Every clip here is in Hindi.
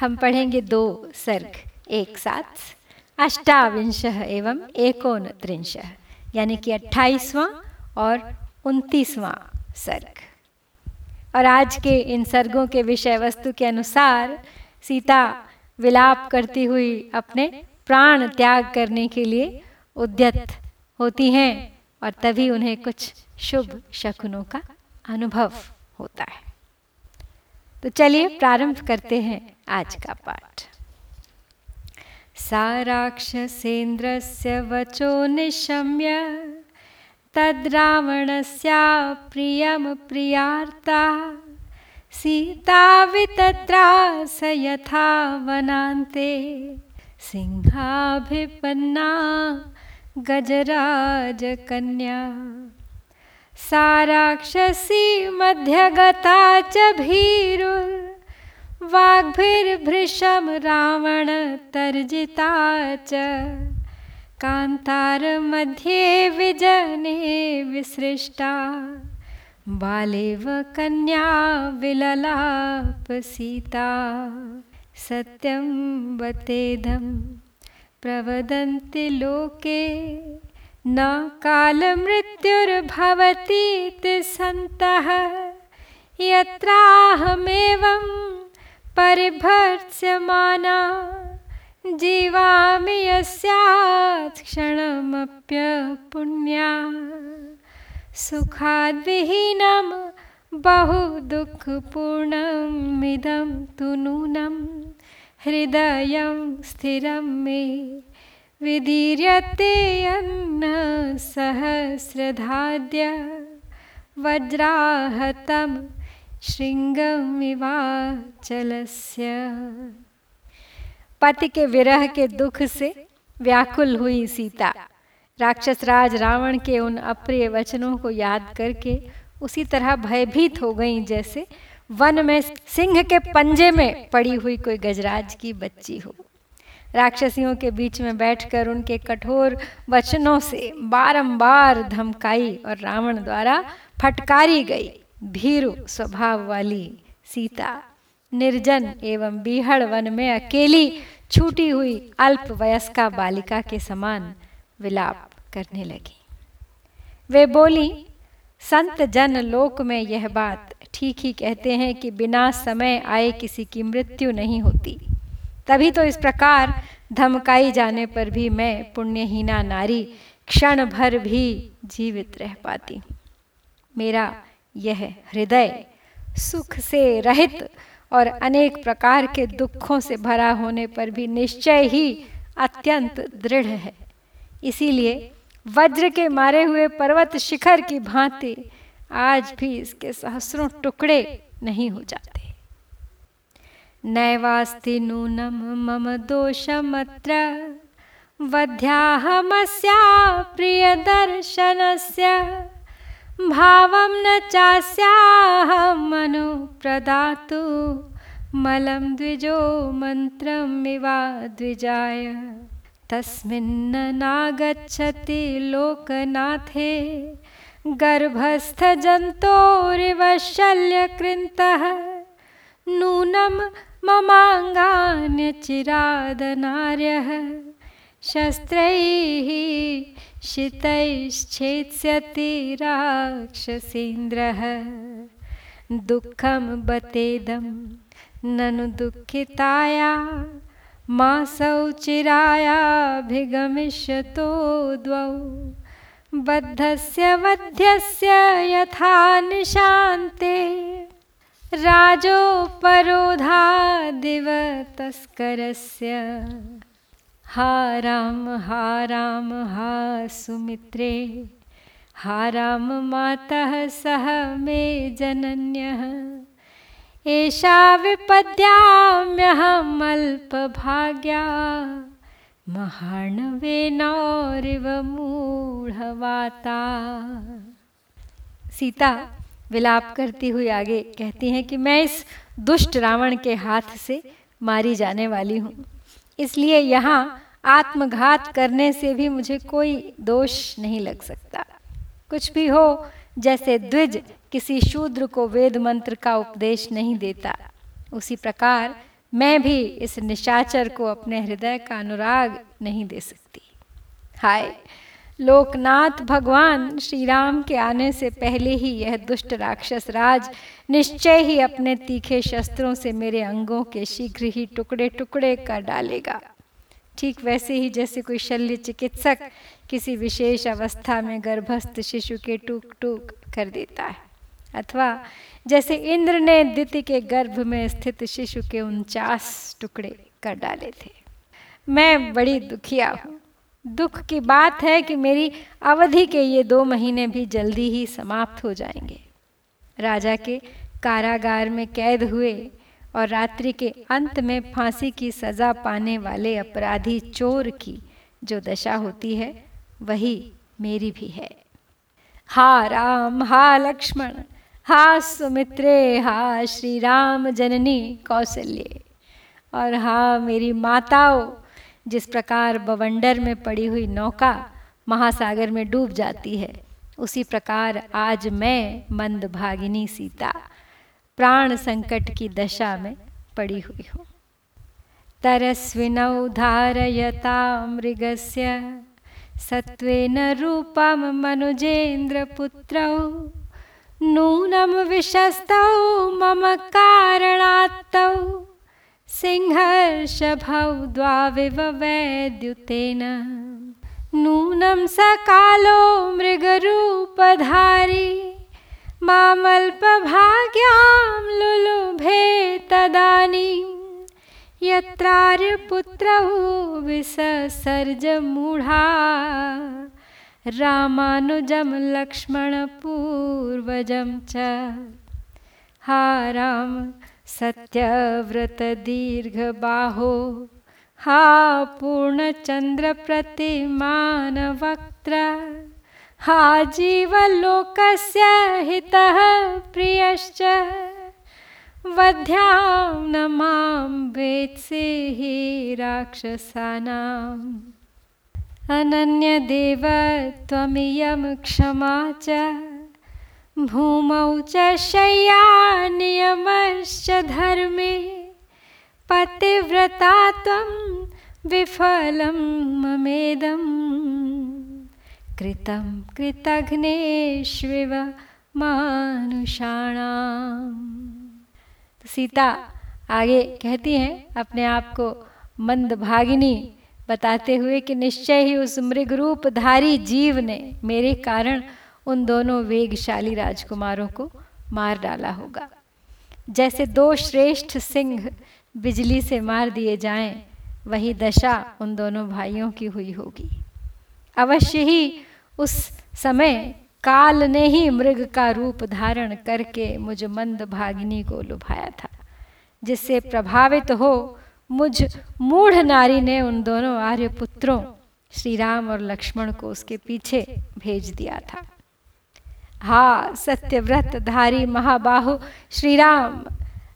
हम पढ़ेंगे दो सर्ग, एक साथ अष्टाविंश एवं एकोन त्रिंश यानी कि अट्ठाईसवां और उनतीसवां सर्ग। और आज के इन सर्गों के विषय वस्तु के अनुसार सीता विलाप करती हुई अपने प्राण त्याग करने के लिए उद्यत होती हैं और तभी उन्हें कुछ शुभ शकुनों का अनुभव होता है। तो चलिए प्रारंभ करते हैं। आज का पाठ। सा राक्षसेन्द्रस्य वचो निशम्य तद्रावणस्या प्रियं प्रियार्ता। सीता वितत्रास यथा वनान्ते, सिंहाभिपन्ना गजराजकन्या। सा मध्यगता च भीरुर्वाग्भिर्भृशं रावणतर्जिता च। कान्तारमध्ये विजने विसृष्टा। बालेव कन्या विललाप सीता। सत्यं वतेदं प्रवदन्ति लोके। न कालमृत्युर्भवतीति सन्तः। यत्राहमेवं परिभर्त्स्यमाना। जीवामि यस्यात् क्षणमप्यपुण्या। सुखाद्विहीनं बहु दुःखपूर्णमिदं तु नूनं। हृदयं स्थिरं मे विदीर्यते अन्न सहस्रधाद्य। वज्राहतं श्रृंगमिवाचलस्य। पति के विरह के दुख से व्याकुल हुई सीता। राक्षस राज रावण के उन अप्रिय वचनों को याद करके उसी तरह भयभीत हो गई, जैसे वन में सिंह के पंजे में पड़ी हुई कोई गजराज की बच्ची हो। राक्षसियों के बीच में बैठकर उनके कठोर वचनों से बारंबार धमकाई और रावण द्वारा फटकारी गई। भीरु स्वभाव वाली सीता, निर्जन एवं बीहड़ वन में अकेली छूटी हुई अल्प वयस्का बालिका के समान विलाप करने लगी। वे बोली, संत जन लोक में यह बात ठीक ही कहते हैं कि बिना समय आए किसी की मृत्यु नहीं होती। तभी तो इस प्रकार धमकाई जाने पर भी मैं पुण्यहीना नारी क्षण भर भी जीवित रह पाती मेरा यह हृदय सुख से रहित और अनेक प्रकार के दुखों से भरा होने पर भी निश्चय ही अत्यंत दृढ़ है। इसीलिए वज्र के मारे हुए पर्वत शिखर की भांति आज भी इसके सहस्रों टुकड़े नहीं हो जाते। नैवास्ति नूनम मम दोषमत्र, वध्याहमस्या प्रियदर्शनस्य। भावं न चास्याहमनुप्रदातु मलं द्विजो मन्त्रमिवा द्विजाय। तस्मिन्न नागच्छति लोकनाथे। गर्भस्थजन्तोरिव शल्यकृन्तः। नूनं ममाङ्गान्यचिरादनार्यः शस्त्रैः शितैश्छेत्स्यति राक्षसेन्द्रः। दुःखं बतेदं ननु दुःखिताया, मासौ चिरायाभिगमिष्यतो द्वौ। बद्धस्य वध्यस्य यथा निशान्ते राजोपरोधादिव तस्करस्य हा राम हा राम हा सुमित्रे। हा राम मातः सह मे जनन्यः। एषा विपद्याम्यहमल्पभाग्या। महाणवेनौरिव मूढ़वाता। सीता, विलाप करती हुई आगे कहती हैं कि मैं इस दुष्ट रावण के हाथ से मारी जाने वाली हूँ। इसलिए यहाँ आत्मघात करने से भी मुझे कोई दोष नहीं लग सकता। कुछ भी हो, जैसे द्विज किसी शूद्र को वेद मंत्र का उपदेश नहीं देता। उसी प्रकार मैं भी इस निशाचर को अपने हृदय का अनुराग नहीं दे सकती। हाय लोकनाथ भगवान श्री राम के आने से पहले ही यह दुष्ट राक्षस राज निश्चय ही अपने तीखे शस्त्रों से मेरे अंगों के शीघ्र ही टुकड़े टुकड़े कर डालेगा। ठीक वैसे ही जैसे कोई शल्य चिकित्सक किसी विशेष अवस्था में गर्भस्थ शिशु के टूक टूक कर देता है। अथवा जैसे इंद्र ने दिति के गर्भ में स्थित शिशु के उनचास टुकड़े कर डाले थे। मैं बड़ी दुखिया हूँ। दुख की बात है कि मेरी अवधि के ये दो महीने भी जल्दी ही समाप्त हो जाएँगे। राजा के कारागार में कैद हुए और रात्रि के अंत में फांसी की सजा पाने वाले अपराधी चोर की जो दशा होती है, वही मेरी भी है। हा राम, हा लक्ष्मण, हा सुमित्रे, हा श्री राम जननी कौशल्य और हा मेरी माताओं जिस प्रकार बवंडर में पड़ी हुई नौका महासागर में डूब जाती है, उसी प्रकार आज मैं मंद भागिनी सीता, प्राण संकट की दशा में पड़ी हुई हूँ। तरस्विनौ धारयता मृगस्य सत्वेन रूपम मनुजेन्द्रपुत्रौ नूनं विशस्तौ मम कारणात्तौ। सिंहर्षभौ द्वाविव वैद्युतेन नूनं सकालो मृगरूपधारी। मामल्पभाग्यां लुलुभे तदानीं। यत्रार्यपुत्रौ विससर्जमूढा। रामानुजं लक्ष्मणपूर्वजं च। हा राम। सत्यव्रतदीर्घबाहो हा पूर्णचन्द्रप्रतिमानवक्त्र हा जीवलोकस्य हितः प्रियश्च। वध्यां न माँ वेत्सि हि राक्षसानाम्। अनन्यदेव त्वमियं क्षमा च। भूमौ च शय्यानियमश्च धर्मे पतिव्रता त्वं विफलं ममेदम्। कृतं कृतघ्नेष्विव मानुषाणाम। तो सीता आगे कहती हैं अपने आप को मंदभागिनी बताते हुए कि निश्चय ही उस मृग रूपधारी जीव ने मेरे कारण उन दोनों वेगशाली राजकुमारों को मार डाला होगा। जैसे दो श्रेष्ठ सिंह बिजली से मार दिए जाएँ, वही दशा उन दोनों भाइयों की हुई होगी। अवश्य ही उस समय काल ने ही मृग का रूप धारण करके मुझ मंद भागिनी को लुभाया था, जिससे प्रभावित हो मुझ मूढ़ नारी ने उन दोनों आर्य पुत्रों श्री राम और लक्ष्मण को उसके पीछे भेज दिया था। हा सत्यव्रत धारी महाबाहु श्री राम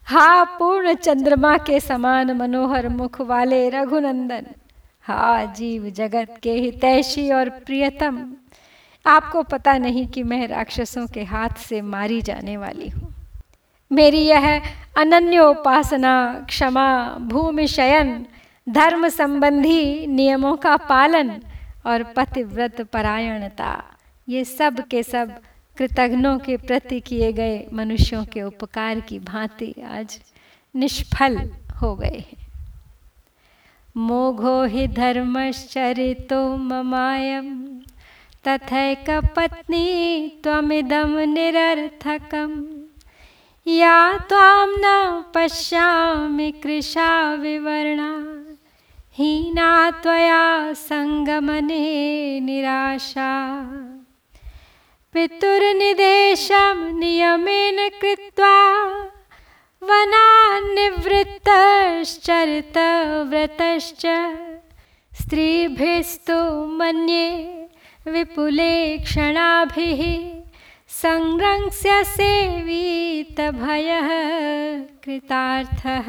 हा पूर्ण चंद्रमा के समान मनोहर मुख वाले रघुनंदन, हा जीव जगत के हितैषी और प्रियतम। आपको पता नहीं कि मैं राक्षसों के हाथ से मारी जाने वाली हूँ। मेरी यह अनन्योपासना क्षमा, भूमि शयन, धर्म संबंधी नियमों का पालन और पतिव्रत परायणता, ये सब के सब कृतघ्नों के प्रति किए गए मनुष्यों के उपकार की भांति आज निष्फल हो गए हैं। मोघो हि धर्मश्चरितो ममायं तथैकपत्नी त्वमिदं निरर्थकम्। या त्वां न पश्यामि कृशा विवर्णा, हीना त्वया सङ्गमने निराशा। पितुर्निदेशं नियमेन कृत्वा वनान्निवृत्तश्चरितव्रतश्च स्त्रीभिस्तु मन्ये विपुले क्षणाभिः संरङ्क्ष्य सेवीतभयः कृतार्थः।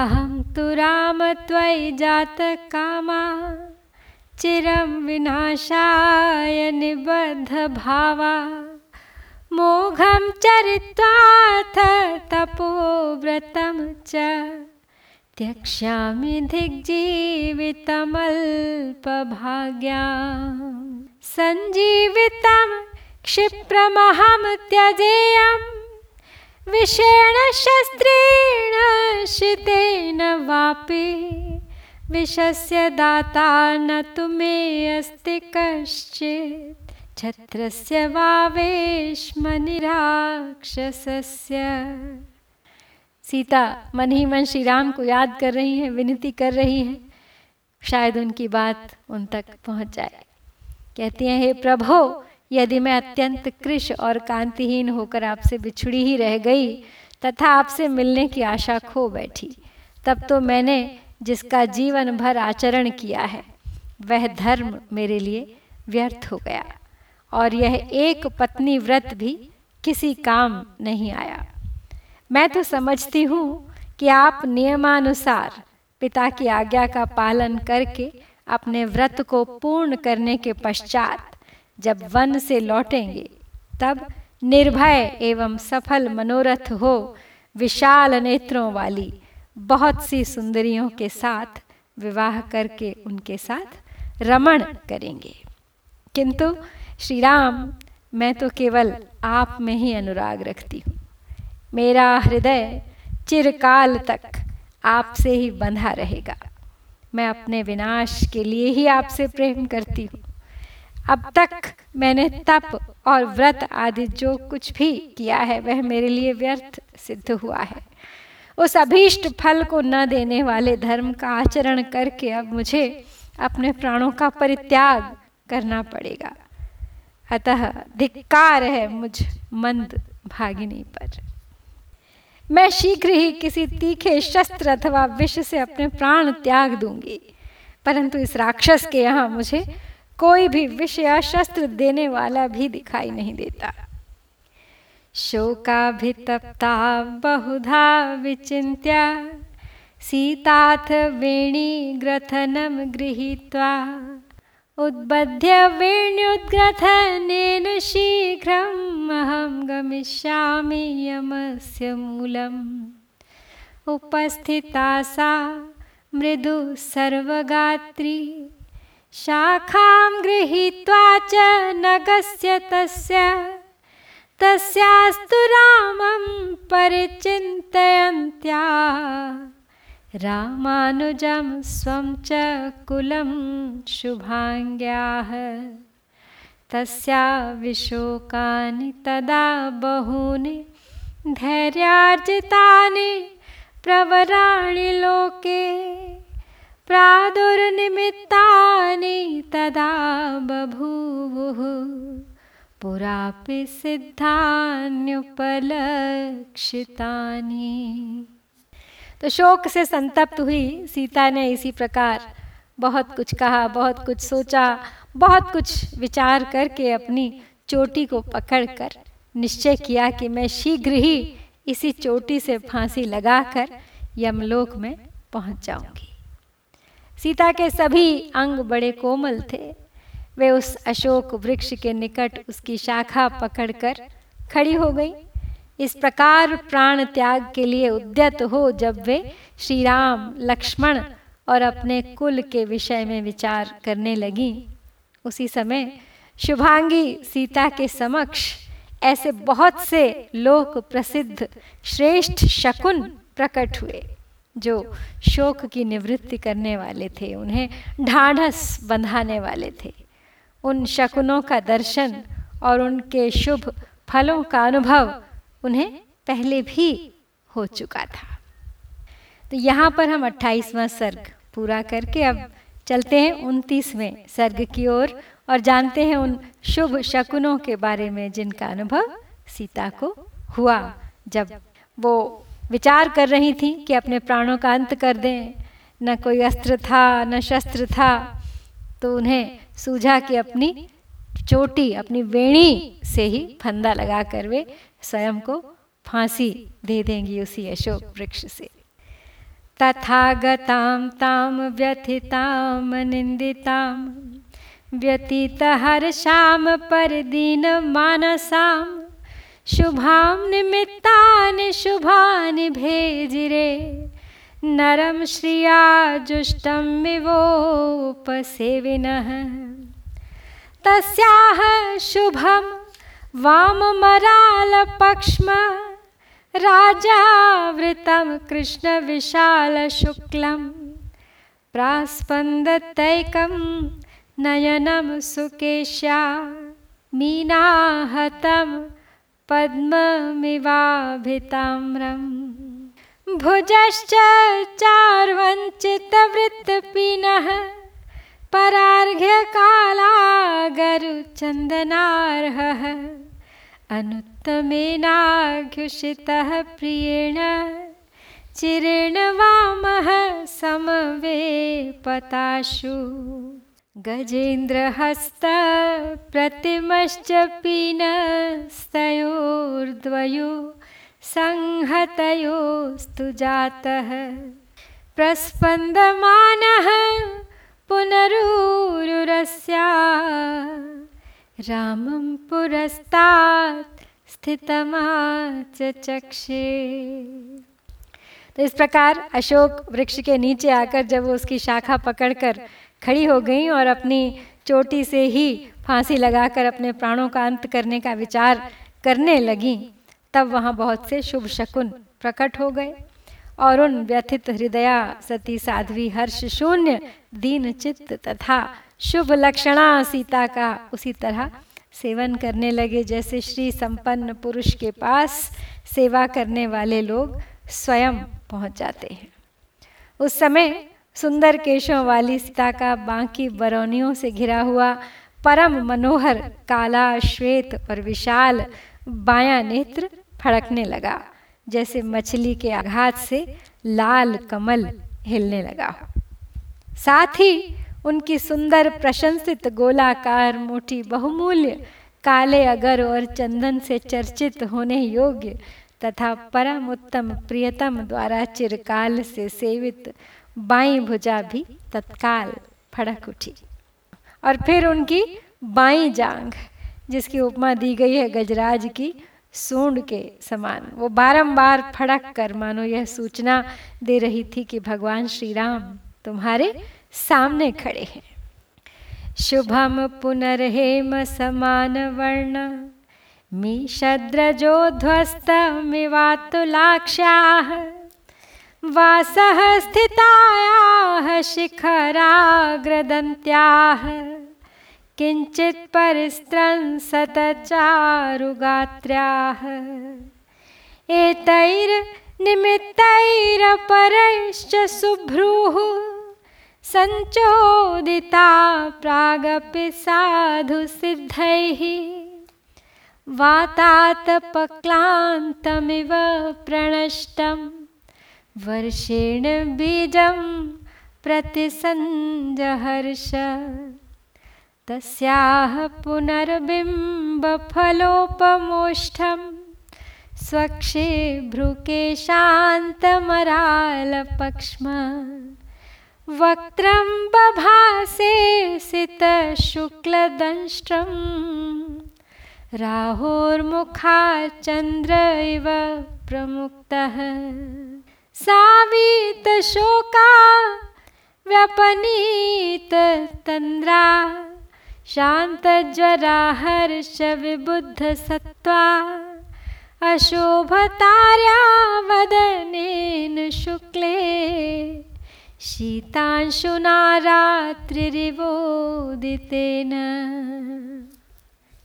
अहं तु राम त्वयि जातकामा चिरं विनाशाय निबद्धभावा। मोघं चरित्वाथ तपोव्रतं च। त्यक्ष्यामि दिग्जीवितमल्पभाग्या। सञ्जीवितं क्षिप्रमहं त्यजेयं। विषेण शस्त्रेण शितेन वापि। विषस्य दाता न तु मे अस्ति कश्चित्। छत्रस्य वावेश्मनिराक्षसस्य। सीता मन ही मन श्री राम को याद कर रही हैं, विनती कर रही हैं। शायद उनकी बात उन तक पहुँच जाए। कहती हैं, हे प्रभो, यदि मैं अत्यंत कृष और कांतिहीन होकर आपसे बिछुड़ी ही रह गई, तथा आपसे मिलने की आशा खो बैठी, तब तो मैंने जिसका जीवन भर आचरण किया है वह धर्म मेरे लिए व्यर्थ हो गया। और यह एक पत्नी व्रत भी किसी काम नहीं आया। मैं तो समझती हूँ कि आप नियमानुसार पिता की आज्ञा का पालन करके अपने व्रत को पूर्ण करने के पश्चात जब वन से लौटेंगे तब निर्भय एवं सफल मनोरथ हो विशाल नेत्रों वाली। बहुत सी सुंदरियों के साथ, विवाह करके उनके साथ रमण करेंगे। किंतु श्री राम मैं तो केवल आप में ही अनुराग रखती हूँ। मेरा हृदय चिरकाल तक आपसे ही बंधा रहेगा। मैं अपने विनाश के लिए ही आपसे प्रेम करती हूँ। अब तक मैंने तप और व्रत आदि जो कुछ भी किया है, वह मेरे लिए व्यर्थ सिद्ध हुआ है। उस अभीष्ट फल को न देने वाले धर्म का आचरण करके अब मुझे अपने प्राणों का परित्याग करना पड़ेगा। अतः धिक्कार है मुझ मंद भागिनी पर। मैं शीघ्र ही किसी तीखे शस्त्र अथवा विष से अपने प्राण त्याग दूँगी, परंतु इस राक्षस के यहाँ मुझे कोई भी विष या शस्त्र देने वाला भी दिखाई नहीं देता। शोकाभितप्ता बहुधा विचिन्त्य। सीताथ वेणीग्रथनं गृहीत्वा। उद्बध्य वेण्युद्ग्रथनेन शीघ्रम् अहं गमिष्यामि यमस्य मूलम्। उपस्थिता सा मृदु सर्वगात्री। शाखां गृहीत्वा च नगस्य तस्य तस्यास्तु रामं परिचिन्तयन्त्या। रामानुजं स्वं च कुलं शुभाङ्ग्याः। तस्या विशोकानि तदा बहूनि, धैर्यार्जितानि प्रवराणि लोके। प्रादुर्निमित्तानि तदा बभूवुः। पुरापि सिद्धान्युपलक्षितानि। तो शोक से संतप्त हुई सीता ने इसी प्रकार बहुत कुछ कहा, बहुत कुछ सोचा, बहुत कुछ विचार करके अपनी चोटी को पकड़कर निश्चय किया कि मैं शीघ्र ही इसी चोटी से फांसी लगाकर यमलोक में पहुँच जाऊँगी। सीता के सभी अंग बड़े कोमल थे। वे उस अशोक वृक्ष के निकट उसकी शाखा पकड़कर खड़ी हो गई। इस प्रकार प्राण त्याग के लिए उद्यत हो जब वे श्री राम लक्ष्मण और अपने कुल के विषय में विचार करने लगी। उसी समय शुभांगी सीता के समक्ष ऐसे बहुत से लोक प्रसिद्ध श्रेष्ठ शकुन प्रकट हुए, जो शोक की निवृत्ति करने वाले थे, उन्हें ढाढ़स बंधाने वाले थे। उन शकुनों का दर्शन और उनके शुभ फलों का अनुभव उन्हें पहले भी हो चुका था। तो यहाँ पर हम अट्ठाईसवां सर्ग पूरा करके अब चलते हैं उनतीसवें सर्ग की ओर और, और जानते हैं उन शुभ शकुनों के बारे में जिनका अनुभव सीता को हुआ। जब वो विचार कर रही थी कि अपने प्राणों का अंत कर दें न कोई अस्त्र था न शस्त्र था तो उन्हें सूझा कि अपनी चोटी, अपनी वेणी से ही फंदा लगा कर वे स्वयं को फांसी दे देंगी उसी अशोक वृक्ष से। तथागताम ताम व्यथिताम निंदिताम व्यतीत हर शाम पर दीन मानसाम शुभाम निमित्तानि शुभानि भेजिरे नरम श्रिया जुष्टं विवोपसेविनः तस्याः शुभं वाममरालपक्ष्म राजावृतं कृष्णविशालशुक्लं प्रास्पन्दतैकं नयनं सुकेश्या मीनाहतं पद्ममिवाभिताम्रम्। भुजश्च चार्वञ्चितवृत्तपिनः परार्घ्यकालागरुचन्दनार्हः अनुत्तमेनाघ्युषितः प्रियेण चिरेण वामः समवेपताशु गजेन्द्रहस्तप्रतिमश्च पीनस्तयोर्द्वयो संहतयोस्तु जातः। प्रस्पन्दमानः पुनरूरुरस्या। रामं पुरस्तात् स्थितमाच चक्षे। तो इस प्रकार अशोक वृक्ष के नीचे आकर जब वो उसकी शाखा पकड़कर खड़ी हो गई और अपनी चोटी से ही फांसी लगाकर अपने प्राणों का अंत करने का विचार करने लगी तब वहाँ बहुत से शुभ शकुन प्रकट हो गए और उन व्यथित हृदया सती साध्वी हर्ष शून्य, दीन चित्त तथा शुभ लक्षणा सीता का उसी तरह सेवन करने लगे। जैसे श्री संपन्न पुरुष के पास सेवा करने वाले लोग स्वयं पहुँच जाते हैं। उस समय सुंदर केशों वाली सीता का बांकी बरौनियों से घिरा हुआ परम मनोहर, काला, श्वेत और विशाल बाया नेत्र फड़कने लगा। जैसे मछली के आघात से लाल कमल हिलने लगा साथ ही उनकी सुंदर प्रशंसित गोलाकार मोटी बहुमूल्य काले अगर और चंदन से चर्चित होने योग्य तथा परम उत्तम प्रियतम द्वारा चिरकाल से सेवित बाई भुजा भी तत्काल फड़क उठी। और फिर उनकी बाई जांग जिसकी उपमा दी गई है गजराज की सूंड के समान। वो बारंबार फड़क कर मानो यह सूचना दे रही थी कि भगवान श्री राम तुम्हारे सामने खड़े हैं। शुभम पुनर्हेम समान वर्ण मी शद्रजोध्वस्त मिवातुलाक्षा वासः स्थितायाः शिखराग्रदन्त्याः। किञ्चित् परिस्त्रंसतचारुगात्र्याः एतैर्निमित्तैरपरैश्च सुभ्रूः सञ्चोदिता प्रागपि साधुसिद्धैः वातातपक्लान्तमिव प्रणष्टम् वर्षेण बीजं प्रतिसञ्जहर्ष। तस्याः पुनर्बिम्बफलोपमोष्ठं स्वक्षे भ्रुकेशान्तमरालपक्ष्म वक्त्रं बभासे सितशुक्लदंष्ट्रं राहोर्मुखाचन्द्र इव प्रमुक्तः। सावीतशोका व्यपनीततन्द्रा। शान्तज्वरा हर्षविबुद्धसत्त्वा अशोभतार्या वदनेन शुक्ले। शीतांशुना रात्रिरिवोदितेन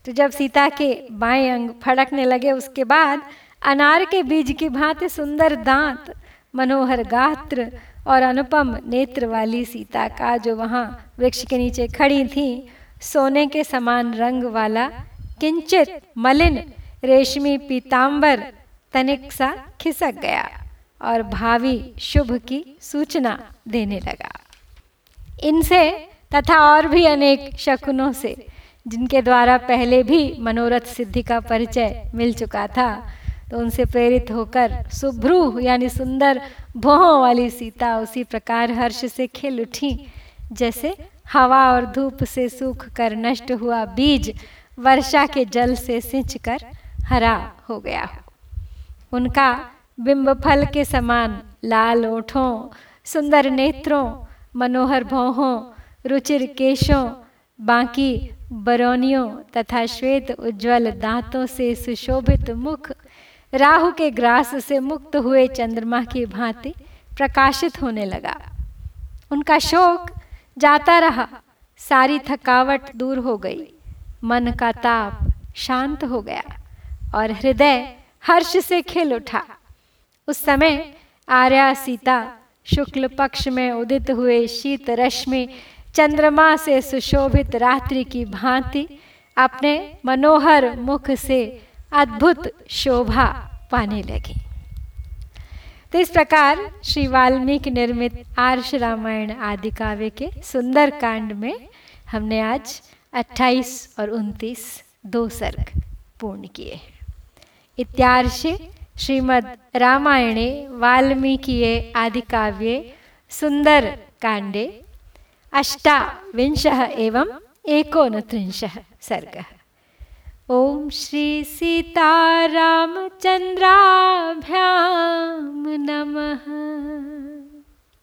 तो जब सीता के बाएँ अंग फड़कने लगे, उसके बाद अनार के बीज की भांति सुंदर दांत, मनोहर गात्र और अनुपम नेत्र वाली सीता का जो वहाँ वृक्ष के नीचे खड़ी थी सोने के समान रंग वाला, किंचित मलिन, रेशमी पीतांबर तनिक सा खिसक गया और भावी शुभ की सूचना देने लगा। इनसे तथा और भी अनेक शकुनों से, जिनके द्वारा पहले भी मनोरथ सिद्धि का परिचय मिल चुका था तो उनसे प्रेरित होकर सुभ्रू यानी सुंदर भोहों वाली सीता उसी प्रकार हर्ष से खिल उठी, जैसे हवा और धूप से सूख कर नष्ट हुआ बीज वर्षा के जल से सिंच कर हरा हो गया हो। उनका बिंब फल के समान लाल ओठों, सुंदर नेत्रों, मनोहर भौहों, रुचिर केशों, बाकी बरौनियों तथा श्वेत उज्जवल दांतों से सुशोभित मुख, राहु के ग्रास से मुक्त हुए चंद्रमा की भांति प्रकाशित होने लगा। उनका शोक जाता रहा। सारी थकावट दूर हो गई। मन का ताप शांत हो गया और हृदय हर्ष से खिल उठा। उस समय आर्या, सीता, शुक्ल पक्ष में उदित हुए शीत रश्मि चंद्रमा से सुशोभित रात्रि की भांति अपने मनोहर मुख से अद्भुत शोभा पाने लगी। तो इस प्रकार श्री वाल्मीकि निर्मित आर्ष रामायण आदि काव्य के सुंदर कांड में हमने आज 28 और 29 दो सर्ग पूर्ण किए। इत्यार्षे श्रीमद् रामायणे वाल्मीकि आदि काव्ये सुंदर कांडे अष्टाविंशः एवं एकोनत्रिंशः सर्गः। ॐ श्री सीतारामचन्द्राभ्यां नमः।